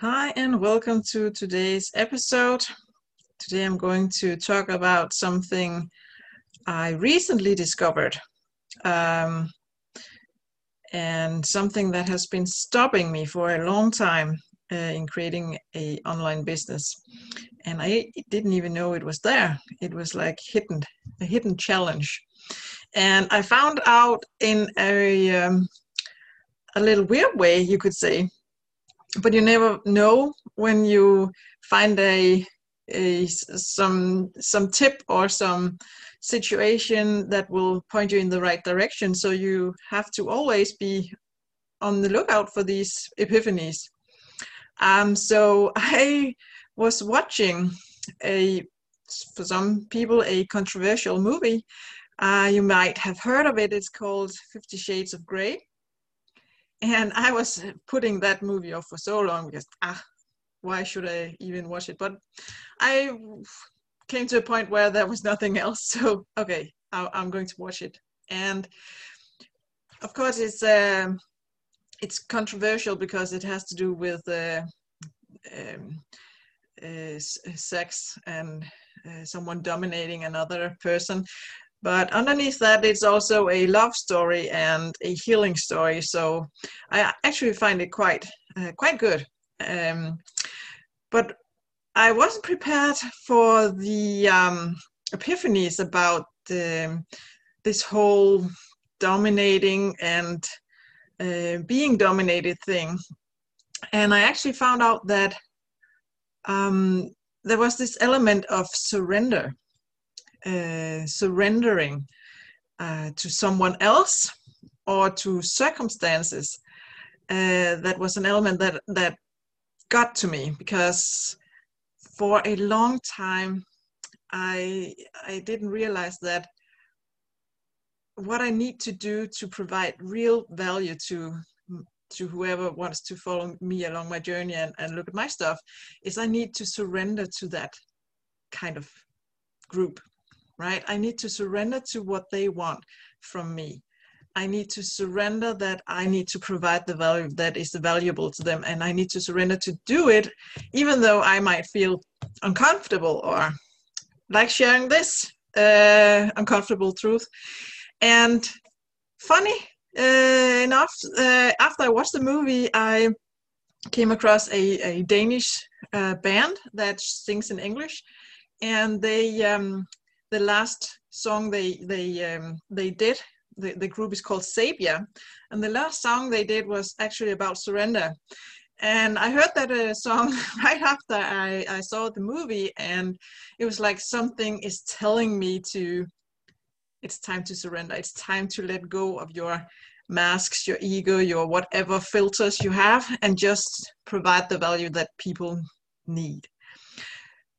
Hi, and welcome to today's episode. Today I'm going to talk about something I recently discovered um, and something that has been stopping me for a long time uh, in creating a online business. And I didn't even know it was there. It was like hidden, a hidden challenge. And I found out in a um, a little weird way, you could say, but you never know when you find a, a some some tip or some situation that will point you in the right direction. So you have to always be on the lookout for these epiphanies. Um, so i was watching a for some people a controversial movie. Uh, you might have heard of it. It's called 50 shades of Grey and I was putting that movie off for so long because ah, why should I even watch it? But I came to a point where there was nothing else, so okay, I, am going to watch it. And of course, it's uh, it's controversial because it has to do with uh, um, uh, sex and uh, someone dominating another person. But underneath that, it's also a love story and a healing story. So I actually find it quite uh, quite good. Um, but I wasn't prepared for the um, epiphanies about the, this whole dominating and uh, being dominated thing. And I actually found out that um, there was this element of surrender uh, surrendering uh, to someone else or to circumstances. Uh, that was an element that that got to me because for a long time I I didn't realize that what I need to do to provide real value to to whoever wants to follow me along my journey and, and look at my stuff is I need to surrender to that kind of group right? I need to surrender to what they want from me. I need to surrender that I need to provide the value that is valuable to them. And I need to surrender to do it, even though I might feel uncomfortable or like sharing this uh, uncomfortable truth. And funny uh, enough, uh, after I watched the movie, I came across a, a Danish uh, band that sings in English. And they um, the last song they they um, they did. The, the group is called Sabia, and the last song they did was actually about surrender. And I heard that uh, song right after I, I saw the movie, and it was like something is telling me to, it's time to surrender. It's time to let go of your masks, your ego, your whatever filters you have, and just provide the value that people need.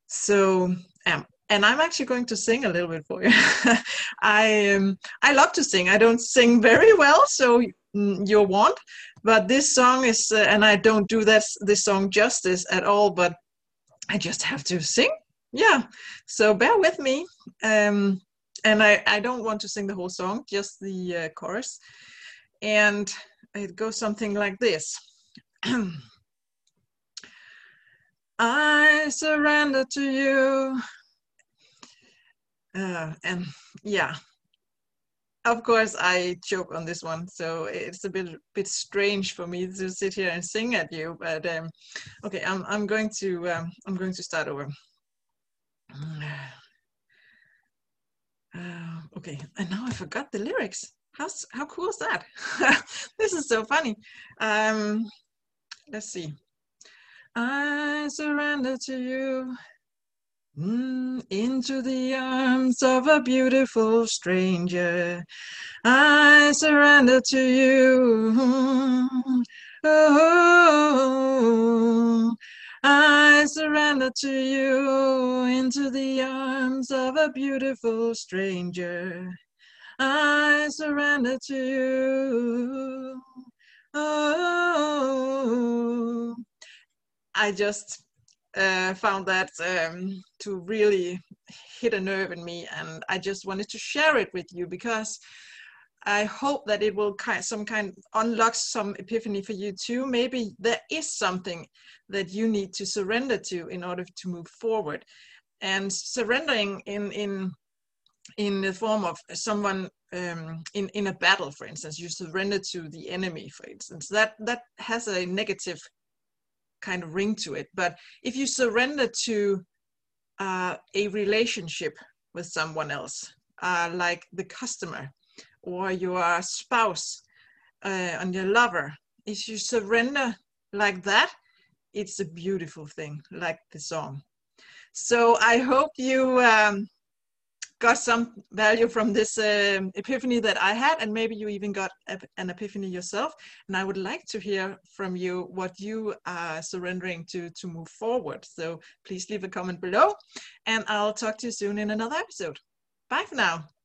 So um, and I'm actually going to sing a little bit for you. I um, I love to sing. I don't sing very well, so mm, you'll want. But this song is, uh, and I don't do this this song justice at all. But I just have to sing. Yeah. So bear with me. Um, and I I don't want to sing the whole song, just the uh, chorus. And it goes something like this. I surrender to you uh, and yeah of course i joke on this one so it's a bit bit strange for me to sit here and sing at you but um, okay i'm i'm going to um, i'm going to start over. Uh, okay and now i forgot the lyrics. How how cool is that? This is so funny. Um let's see. I surrender to you Mm, into the arms of a beautiful stranger, I surrender to you. Oh, I surrender to you into the arms of a beautiful stranger. I surrender to you. Oh, I just uh, found that um, to really hit a nerve in me, and I just wanted to share it with you because I hope that it will kind some kind unlock some epiphany for you too. Maybe there is something that you need to surrender to in order to move forward. And surrendering in in in the form of someone um, in in a battle, for instance, you surrender to the enemy, for instance. That that has a negative kind of ring to it. But if you surrender to uh, a relationship with someone else, uh, like the customer or your spouse uh, and your lover, if you surrender like that, it's a beautiful thing, like the song. So I hope you um, got some value from this uh, epiphany that I had, and maybe you even got an epiphany yourself. And I would like to hear from you what you are surrendering to to move forward. So please leave a comment below, and I'll talk to you soon in another episode. Bye for now.